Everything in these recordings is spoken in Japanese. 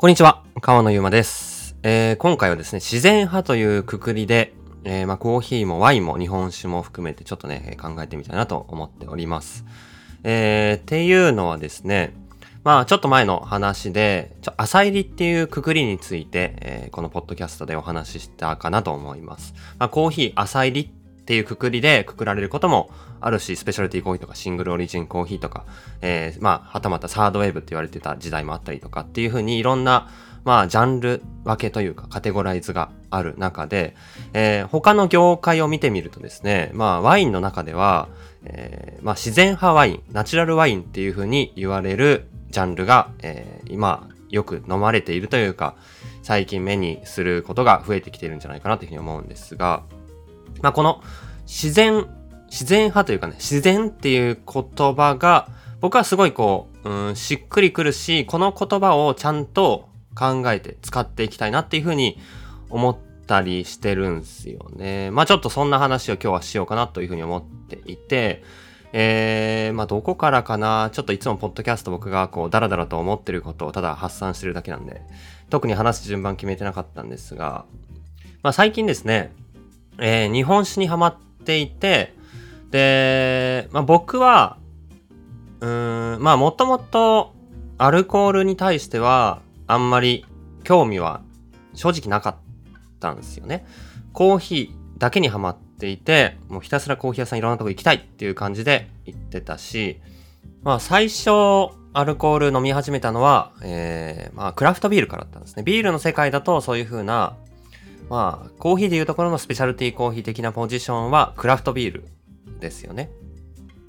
こんにちは、川野ゆうまです。えー今回はですね、自然派というくくりで、えーまあ、コーヒーもワインも日本酒も含めてちょっとね、考えてみたいなと思っております。えーっていうのはですね、まあ、ちょっと前の話で、ちょ朝入りっていうくくりについて、えーこのポッドキャストでお話ししたかなと思います。まあ、コーヒー朝入りっっていうくくりでくくられることもあるし、スペシャルティコーヒーとかシングルオリジンコーヒーとか、えーまあ、はたまたサードウェーブって言われてた時代もあったりとかっていう風にいろんな、まあ、ジャンル分けというかカテゴライズがある中で、えー他の業界を見てみるとですね、まあ、ワインの中では、えーまあ、自然派ワイン、ナチュラルワインっていう風に言われるジャンルが、えー今、よく飲まれているというか、最近目にすることが増えてきているんじゃないかなというふうに思うんですが、まあ、この自然、自然派というかね、自然っていう言葉が、僕はすごいこう、うん、しっくりくるし、この言葉をちゃんと考えて使っていきたいなっていうふうに思ったりしてるんですよね。まあちょっとそんな話を今日はしようかなというふうに思っていて、えー、まあどこからかな、ちょっといつもポッドキャスト僕がこうダラダラと思ってることをただ発散してるだけなんで、特に話す順番決めてなかったんですが、まあ最近ですね、えー日本酒にハマっていて、で、まあ僕は、うん、まあもともとアルコールに対してはあんまり興味は正直なかったんですよね。コーヒーだけにハマっていて、もうひたすらコーヒー屋さんいろんなとこ行きたいっていう感じで行ってたし、まあ最初アルコール飲み始めたのは、えー、まあクラフトビールからだったんですね。ビールの世界だとそういう風な、まあコーヒーでいうところのスペシャルティーコーヒー的なポジションはクラフトビールですよね。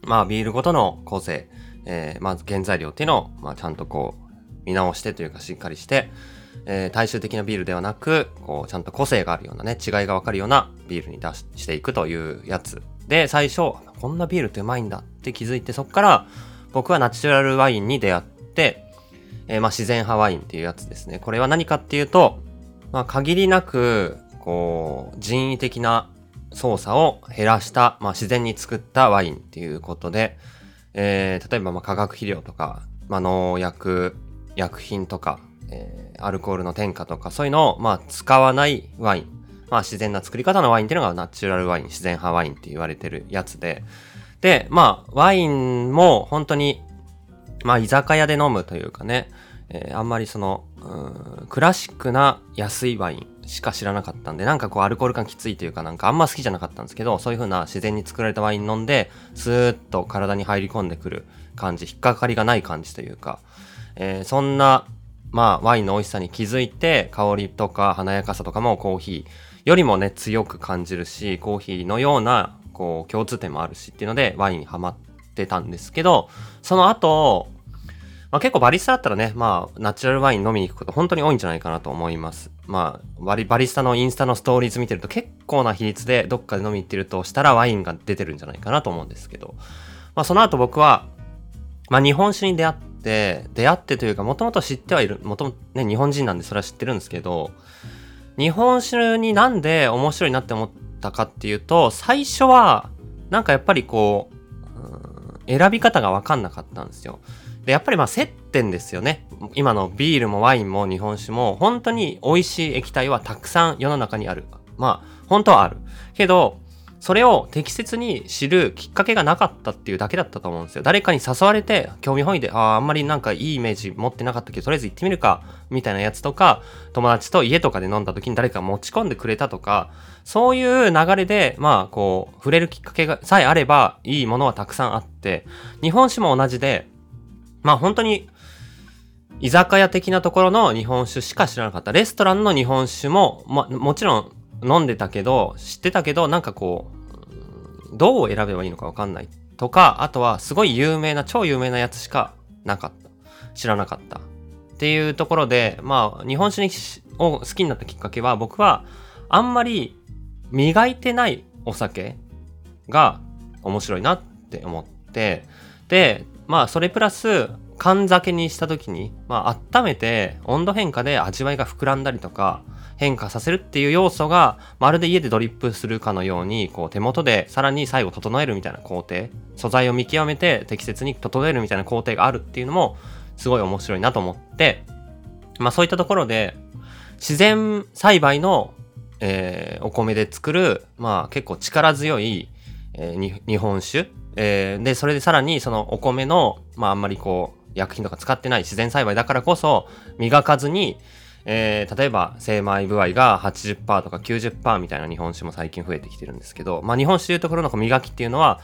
まあビールごとの構成、えー、まず原材料っていうのを、まあちゃんとこう見直してというかしっかりして、えー大衆的なビールではなく、こう、ちゃんと個性があるようなね、違いがわかるようなビールに出ししていくというやつ。で、最初、こんなビールってうまいんだって気づいて、そこから僕はナチュラルワインに出会って、えーまあ自然派ワインっていうやつですね。これは何かっていうと、まあ限りなく、こう、人為的な操作を減らした、まあ自然に作ったワインっていうことで、えー例えばまあ化学肥料とか、まあ農薬、薬品とか、えーアルコールの添加とか、そういうのを、まあ、使わないワイン。まあ、自然な作り方のワインっていうのがナチュラルワイン、自然派ワインって言われてるやつで。で、まあ、ワインも本当に、まあ、居酒屋で飲むというかね、えーあんまりその、うんクラシックな安いワインしか知らなかったんで、なんかこうアルコール感きついというかなんかあんま好きじゃなかったんですけど、そういう風な自然に作られたワイン飲んで、スーッと体に入り込んでくる感じ、引っかかりがない感じというか、えーそんな、まあ、ワインの美味しさに気づいて、香りとか華やかさとかもコーヒーよりもね、強く感じるし、コーヒーのような、こう、共通点もあるしっていうので、ワインにハマってたんですけど、その後、まあ、結構バリスタだったらね、まあ、ナチュラルワイン飲みに行くこと本当に多いんじゃないかなと思います。まあ、バリバリスタのインスタのストーリーズ見てると結構な比率でどっかで飲み行ってるとしたらワインが出てるんじゃないかなと思うんですけど、まあ、その後僕は、まあ、日本酒に出会って、出会ってというか、もともと知ってはいる、もともとね、日本人なんでそれは知ってるんですけど、日本酒になんで面白いなって思ったかっていうと、最初は、なんかやっぱりこう、うん選び方がわかんなかったんですよ。で、やっぱりまあ接点ですよね。今のビールもワインも日本酒も、本当に美味しい液体はたくさん世の中にある。まあ、本当はある。けど、それを適切に知るきっかけがなかったっていうだけだったと思うんですよ。誰かに誘われて、興味本位で、ああ、あんまりなんかいいイメージ持ってなかったけど、とりあえず行ってみるか、みたいなやつとか、友達と家とかで飲んだ時に誰か持ち込んでくれたとか、そういう流れで、まあ、こう、触れるきっかけがさえあれば、いいものはたくさんあって、日本酒も同じで、まあ本当に、居酒屋的なところの日本酒しか知らなかった。レストランの日本酒も、ま、もちろん飲んでたけど、知ってたけど、なんかこう、どう選べばいいのかわかんない。とか、あとはすごい有名な、超有名なやつしかなかった。知らなかった。っていうところで、まあ、日本酒にを好きになったきっかけは、僕は、あんまり磨いてないお酒が面白いなって思って、で、まあ、それプラス、缶酒にした時に、まあ、温めて温度変化で味わいが膨らんだりとか、変化させるっていう要素が、まるで家でドリップするかのように、こう手元でさらに最後整えるみたいな工程、素材を見極めて適切に整えるみたいな工程があるっていうのも、すごい面白いなと思って、まあそういったところで、自然栽培の、えー、お米で作る、まあ結構力強い、えー、日本酒、えー、で、それでさらにそのお米の、まああんまりこう、薬品とか使ってない自然栽培だからこそ、磨かずに、えー、例えば精米具合が80%とか90%みたいな日本酒も最近増えてきてるんですけど、まあ日本酒というところの磨きっていうのは、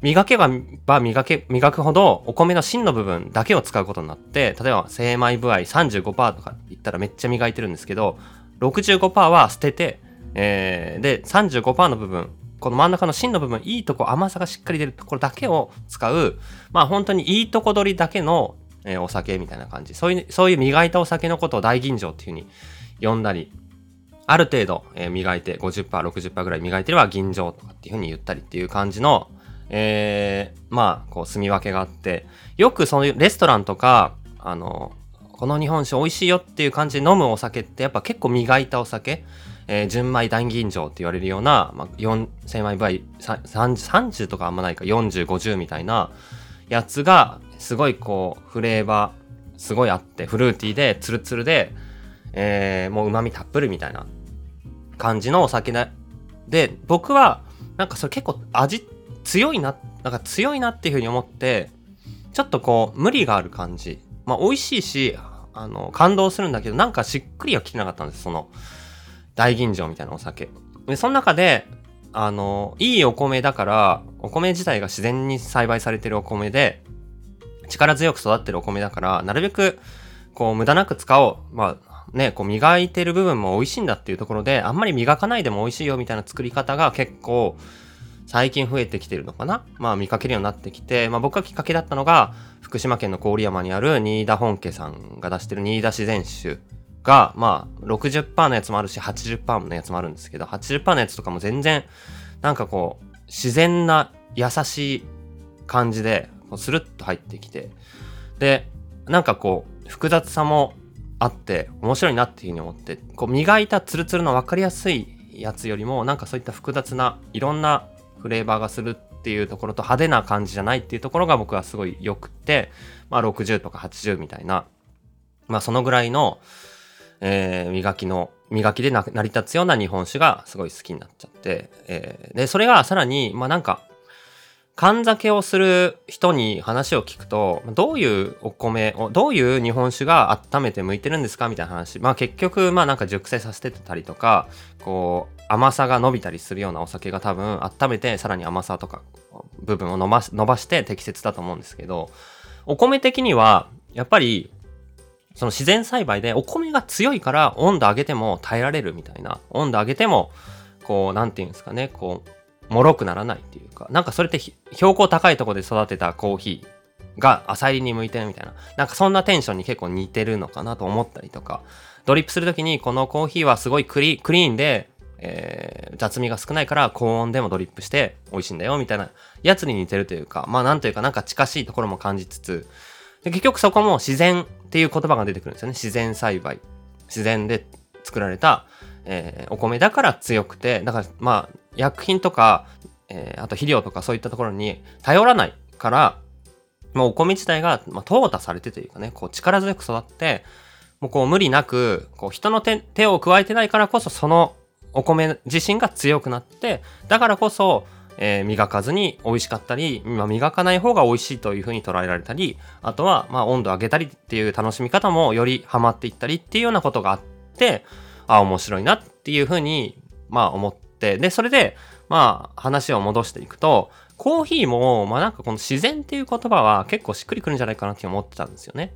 磨けば磨け、磨くほどお米の芯の部分だけを使うことになって、例えば精米具合35%とか言ったらめっちゃ磨いてるんですけど、65%は捨てて、えー、で、35%の部分、この真ん中の芯の部分、いいとこ甘さがしっかり出るところだけを使う、まあ本当にいいとこ取りだけの、えー、お酒みたいな感じ。そういう、そういう磨いたお酒のことを大吟醸っていう風に呼んだり、ある程度、えー、磨いて50%、60%ぐらい磨いてれば吟醸とかっていう風に言ったりっていう感じの、えー、まあ、こう、住み分けがあって、よくそういうレストランとか、あの、この日本酒美味しいよっていう感じで飲むお酒ってやっぱ結構磨いたお酒、えー、純米大吟醸って言われるような、まあ、4、千米倍、30とかあんまないか、40、50みたいなやつが、すごいこう、フレーバー、すごいあって、フルーティーで、ツルツルで、えー、もう旨味たっぷりみたいな感じのお酒で、で、僕は、なんかそれ結構味強いな、なんか強いなっていうふうに思って、ちょっとこう、無理がある感じ。まあ、美味しいし、あの、感動するんだけど、なんかしっくりはきてなかったんです、その、大吟醸みたいなお酒。で、その中で、あの、いいお米だから、お米自体が自然に栽培されてるお米で、力強く育ってるお米だから、なるべく、こう、無駄なく使おう。まあ、ね、こう、磨いてる部分も美味しいんだっていうところで、あんまり磨かないでも美味しいよみたいな作り方が結構、最近増えてきてるのかなまあ見かけるようになってきて、まあ僕がきっかけだったのが、福島県の郡山にある新田本家さんが出してる新田自然酒が、まあ60%のやつもあるし80%のやつもあるんですけど、80%のやつとかも全然、なんかこう、自然な優しい感じで、スルッと入ってきて、で、なんかこう、複雑さもあって面白いなっていうふうに思って、こう磨いたツルツルの分かりやすいやつよりも、なんかそういった複雑ないろんなフレーバーがするっていうところと派手な感じじゃないっていうところが僕はすごい良くて、まあ60とか80みたいな、まあそのぐらいの、えー、磨きの、磨きで成り立つような日本酒がすごい好きになっちゃって、えー、で、それがさらに、まあなんか、缶酒をする人に話を聞くと、どういうお米を、どういう日本酒が温めて向いてるんですかみたいな話。まあ結局、まあなんか熟成させてたりとか、こう、甘さが伸びたりするようなお酒が多分温めてさらに甘さとか部分を伸ばし伸ばして適切だと思うんですけど、お米的には、やっぱり、その自然栽培でお米が強いから温度上げても耐えられるみたいな。温度上げても、こう、なんていうんですかね、こう、脆くならないっていうか、なんかそれって標高高いとこで育てたコーヒーが浅入りに向いてるみたいな、なんかそんなテンションに結構似てるのかなと思ったりとか、ドリップするときにこのコーヒーはすごいクリーンで、えー、雑味が少ないから高温でもドリップして美味しいんだよみたいな。やつに似てるというか、まあなんというかなんか近しいところも感じつつ、で結局そこも自然っていう言葉が出てくるんですよね。自然栽培。自然で作られた、えー、お米だから強くて、だからまあ薬品とか、えー、あと肥料とかそういったところに頼らないから、もうお米自体が、まあ、淘汰されてというかね、こう力強く育って、もうこう無理なく、こう人の手手を加えてないからこそそのお米自身が強くなって、だからこそ、えー、磨かずに美味しかったり、まあ、磨かない方が美味しいという風に捉えられたり、あとは、まあ、温度上げたりっていう楽しみ方もよりハマっていったりっていうようなことがあって、あ、面白いなっていう風に、まあ、思って、で、それで、まあ、話を戻していくと、コーヒーも、まあなんかこの自然っていう言葉は結構しっくりくるんじゃないかなって思ってたんですよね。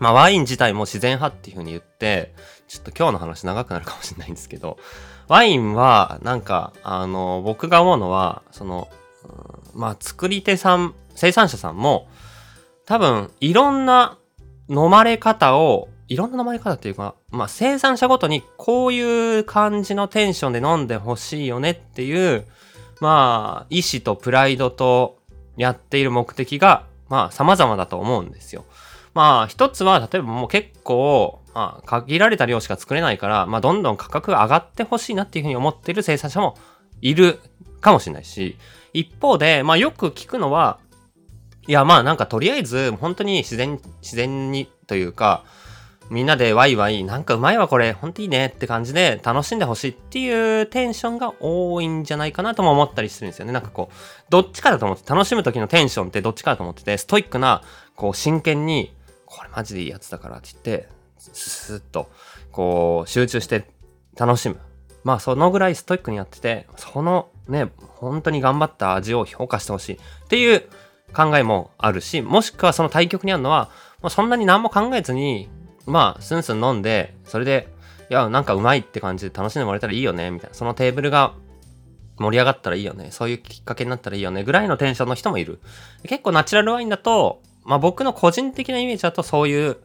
まあワイン自体も自然派っていう風に言って、ちょっと今日の話長くなるかもしれないんですけど、ワインはなんか、あの、僕が思うのは、その、まあ作り手さん、生産者さんも、多分いろんな飲まれ方をいろんな飲まれ方っていうか、まあ、生産者ごとにこういう感じのテンションで飲んでほしいよねっていう、まあ、意志とプライドとやっている目的が、まあ、様々だと思うんですよ。まあ、一つは、例えばもう結構、まあ、限られた量しか作れないから、まあ、どんどん価格が上がってほしいなっていうふうに思ってる生産者もいるかもしれないし、一方で、まあ、よく聞くのは、いや、まあ、なんかとりあえず、本当に自然、自然にというか、みんなでワイワイ、なんかうまいわこれ、ほんといいねって感じで楽しんでほしいっていうテンションが多いんじゃないかなとも思ったりするんですよね。なんかこう、どっちかだと思って、楽しむ時のテンションってどっちかだと思ってて、ストイックな、こう真剣に、これマジでいいやつだからって言って、スッと、こう、集中して楽しむ。まあそのぐらいストイックにやってて、そのね、本当に頑張った味を評価してほしいっていう考えもあるし、もしくはその対局にあるのは、もうそんなに何も考えずに、まあ、スンスン飲んで、それで、いや、なんかうまいって感じで楽しんでもらえたらいいよね、みたいな。そのテーブルが盛り上がったらいいよね。そういうきっかけになったらいいよね。ぐらいのテンションの人もいる。結構ナチュラルワインだと、まあ僕の個人的なイメージだとそういう、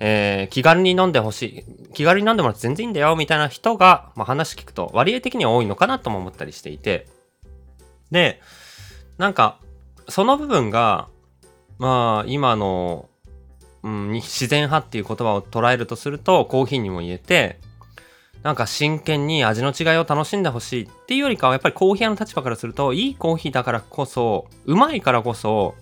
えー、気軽に飲んでほしい。気軽に飲んでもらって全然いいんだよ、みたいな人が、まあ話聞くと割合的には多いのかなとも思ったりしていて。で、なんか、その部分が、まあ今のうん、自然派っていう言葉を捉えるとするとコーヒーにも言えてなんか真剣に味の違いを楽しんでほしいっていうよりかはやっぱりコーヒー屋の立場からするといいコーヒーだからこそうまいからこそ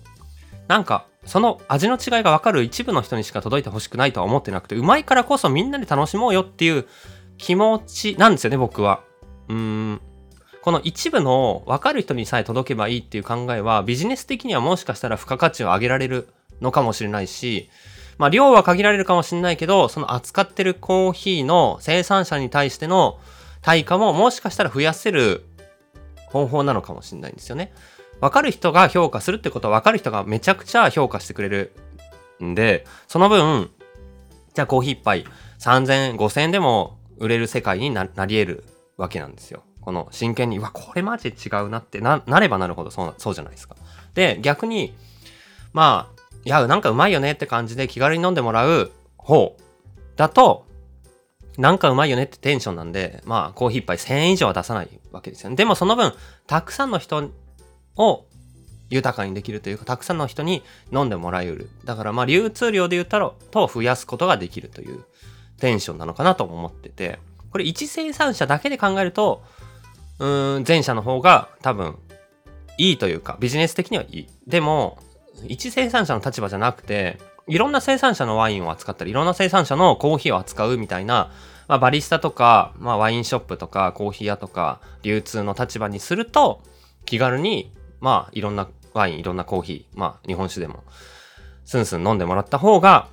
なんかその味の違いが分かる一部の人にしか届いてほしくないとは思ってなくてうまいからこそみんなで楽しもうよっていう気持ちなんですよね僕は。うーんこの一部の分かる人にさえ届けばいいっていう考えはビジネス的にはもしかしたら付加価値を上げられるのかもしれないしまあ量は限られるかもしれないけど、その扱ってるコーヒーの生産者に対しての対価ももしかしたら増やせる方法なのかもしれないんですよね。わかる人が評価するってことはわかる人がめちゃくちゃ評価してくれるんで、その分、じゃあコーヒー一杯3000、5000円でも売れる世界になり得るわけなんですよ。この真剣に、うわ、これマジ違うなってな、なればなるほどそうそうじゃないですか。で、逆に、まあ、いや、なんかうまいよねって感じで気軽に飲んでもらう方だと、なんかうまいよねってテンションなんで、まあ、コーヒー一杯1000円以上は出さないわけですよね。でもその分、たくさんの人を豊かにできるというか、たくさんの人に飲んでもらえる。だからまあ、流通量で言ったら、と増やすことができるというテンションなのかなと思ってて、これ一生産者だけで考えると、うん、前者の方が多分いいというか、ビジネス的にはいい。でも、一生産者の立場じゃなくて、いろんな生産者のワインを扱ったり、いろんな生産者のコーヒーを扱うみたいな、まあ、バリスタとか、まあ、ワインショップとか、コーヒー屋とか、流通の立場にすると、気軽に、まあ、いろんなワイン、いろんなコーヒー、まあ、日本酒でも、スンスン飲んでもらった方が、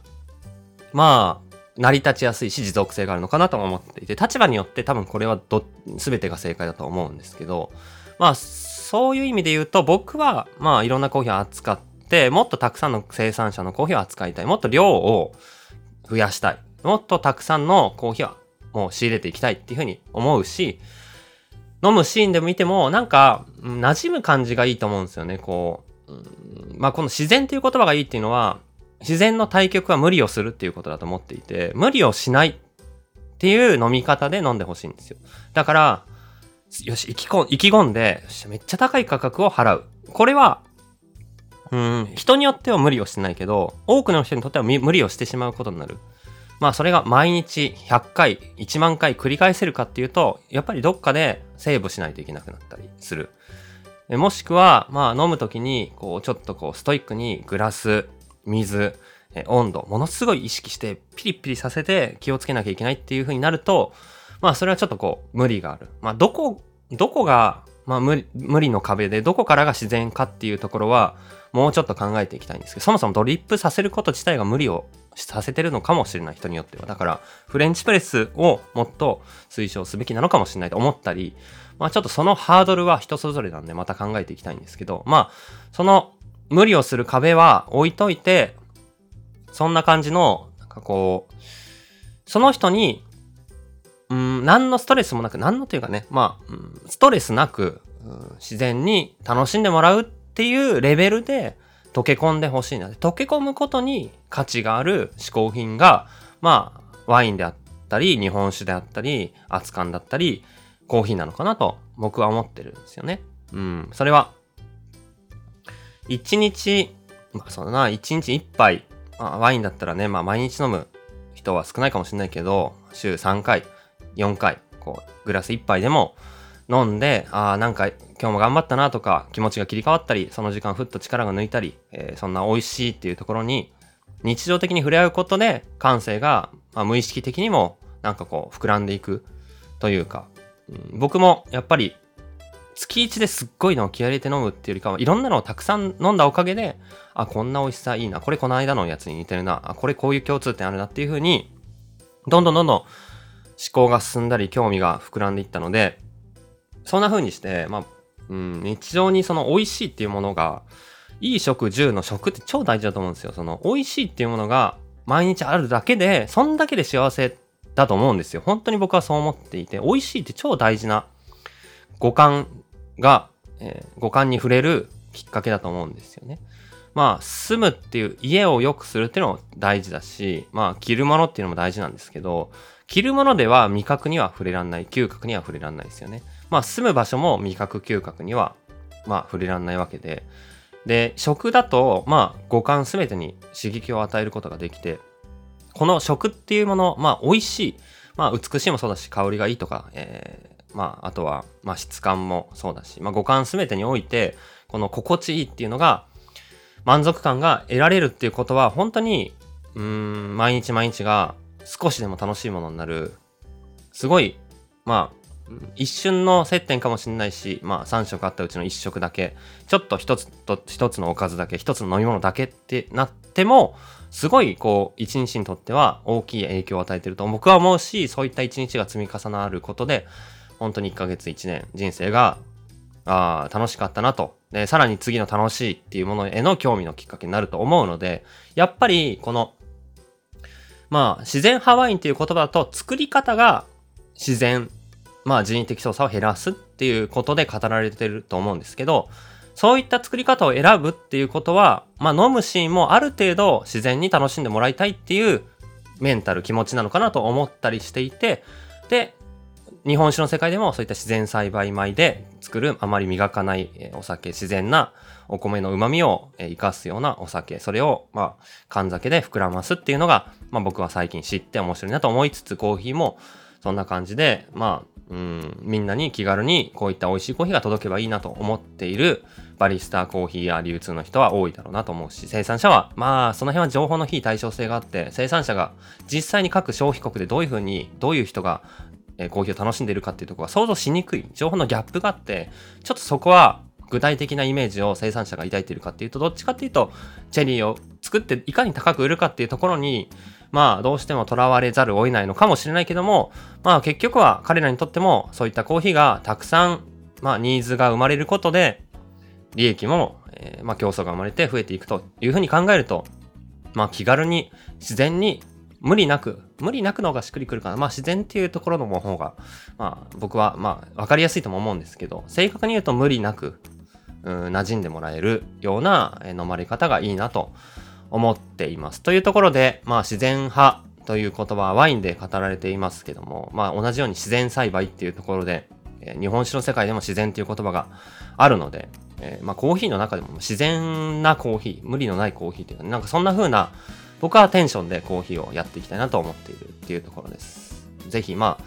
まあ、成り立ちやすいし持続性があるのかなと思っていて、立場によって多分これはど、すべてが正解だと思うんですけど、まあ、そういう意味で言うと、僕は、まあ、いろんなコーヒーを扱って、ってもっとたくさんの生産者のコーヒーを扱いたい。もっと量を増やしたいもっとたくさんのコーヒーはもう仕入れていきたいっていうふうに思うし飲むシーンで見てもなんか馴染む感じがいいと思うんですよね。こう、うん、まあこの自然っていう言葉がいいっていうのは自然の対局は無理をするっていうことだと思っていて無理をしないっていう飲み方で飲んでほしいんですよ。だからよし意気込んでめっちゃ高い価格を払う。これはうん、人によっては無理をしてないけど、多くの人にとっては無理をしてしまうことになる。まあそれが毎日100回、1万回繰り返せるかっていうと、やっぱりどっかでセーブしないといけなくなったりする。もしくは、まあ飲む時に、こうちょっとこうストイックにグラス、水、温度、ものすごい意識してピリピリさせて気をつけなきゃいけないっていう風になると、まあそれはちょっとこう無理がある。まあどこ、どこが、まあ無理、無理の壁でどこからが自然かっていうところは、もうちょっと考えていきたいんですけど、そもそもドリップさせること自体が無理をさせてるのかもしれない人によっては。だから、フレンチプレスをもっと推奨すべきなのかもしれないと思ったり、まあちょっとそのハードルは人それぞれなんでまた考えていきたいんですけど、まあ、その無理をする壁は置いといて、そんな感じの、なんかこう、その人に、うん、何のストレスもなく、何のというかね、まあ、うん、ストレスなく、自然に楽しんでもらうっていうレベルで溶け込んでほしいな。溶け込むことに価値がある嗜好品が、まあ、ワインであったり、日本酒であったり、熱燗だったり、コーヒーなのかなと僕は思ってるんですよね。うん。それは、一日、まあそうだな、一日一杯、まあ、ワインだったらね、まあ毎日飲む人は少ないかもしれないけど、週3回、4回、こう、グラス一杯でも飲んで、ああ、なんか今日も頑張ったなとか気持ちが切り替わったり、その時間ふっと力が抜いたり、えー、そんな美味しいっていうところに日常的に触れ合うことで感性が、まあ、無意識的にもなんかこう膨らんでいくというか、うん、僕もやっぱり月1ですっごいのを気合入れて飲むっていうよりかはいろんなのをたくさん飲んだおかげであこんな美味しさいいなこれこの間のやつに似てるなあこれこういう共通点あるなっていう風にどんどんどんどん思考が進んだり興味が膨らんでいったのでそんな風にしてまあ、うん、日常にその美味しいっていうものがいい食、住の食って超大事だと思うんですよ。その美味しいっていうものが毎日あるだけで、そんだけで幸せだと思うんですよ。本当に僕はそう思っていて、美味しいって超大事な五感が、えー、五感に触れるきっかけだと思うんですよね。まあ、住むっていう家を良くするっていうのも大事だし、まあ、着るものっていうのも大事なんですけど、着るものでは味覚には触れらんない、嗅覚には触れらんないですよね。まあ、住む場所も味覚、嗅覚には、まあ、触れらんないわけで、で、食だと、まあ、五感すべてに刺激を与えることができて、この食っていうもの、まあ、美味しい、まあ、美しいもそうだし、香りがいいとか、えー、まあ、あとは、まあ、質感もそうだし、まあ、五感すべてにおいて、この心地いいっていうのが、満足感が得られるっていうことは、本当に、うん、毎日毎日が少しでも楽しいものになる、すごい、まあ、一瞬の接点かもしれないし、まあ3食あったうちの1食だけ、ちょっと一つと一つのおかずだけ、一つの飲み物だけってなっても、すごいこう一日にとっては大きい影響を与えてると僕は思うし、そういった一日が積み重なることで、本当に1ヶ月1年人生が、あ、楽しかったなと。で、さらに次の楽しいっていうものへの興味のきっかけになると思うので、やっぱりこの、まあ自然ハワインっていう言葉だと作り方が自然まあ人為的操作を減らすっていうことで語られてると思うんですけど、そういった作り方を選ぶっていうことは、まあ飲むシーンもある程度自然に楽しんでもらいたいっていうメンタル気持ちなのかなと思ったりしていて、で、日本酒の世界でもそういった自然栽培米で作るあまり磨かないお酒、自然なお米の旨味を生かすようなお酒、それをまあ缶酒で膨らますっていうのが、まあ僕は最近知って面白いなと思いつつコーヒーもそんな感じで、まあうん、みんなに気軽にこういった美味しいコーヒーが届けばいいなと思っているバリスターコーヒーや流通の人は多いだろうなと思うし、生産者は、まあ、その辺は情報の非対称性があって、生産者が実際に各消費国でどういうふうに、どういう人が、えコーヒーを楽しんでいるかっていうところが想像しにくい、情報のギャップがあって、ちょっとそこは具体的なイメージを生産者が抱いているかっていうと、どっちかっていうと、チェリーを作っていかに高く売るかっていうところに、まあどうしても囚われざるを得ないのかもしれないけども、まあ結局は彼らにとってもそういったコーヒーがたくさん、まあニーズが生まれることで、利益も、え、まあ競争が生まれて増えていくというふうに考えると、まあ気軽に自然に無理なく、無理なくの方がしっくりくるかな。まあ自然っていうところの方が、まあ僕はまあ分かりやすいとも思うんですけど、正確に言うと無理なく、うん、馴染んでもらえるような飲まれ方がいいなと思っています。というところで、まあ自然派という言葉はワインで語られていますけども、まあ同じように自然栽培っていうところで、日本酒の世界でも自然という言葉があるので、えー、まあコーヒーの中でも自然なコーヒー、無理のないコーヒーっていうか、なんかそんな風な僕はテンションでコーヒーをやっていきたいなと思っているっていうところです。ぜひまあ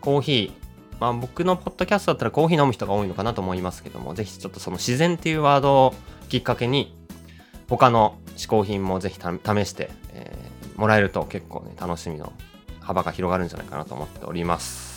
コーヒー、まあ僕のポッドキャストだったらコーヒー飲む人が多いのかなと思いますけども、ぜひちょっとその自然っていうワードをきっかけに、他の嗜好品もぜひ試して、えー、もらえると結構ね、楽しみの幅が広がるんじゃないかなと思っております。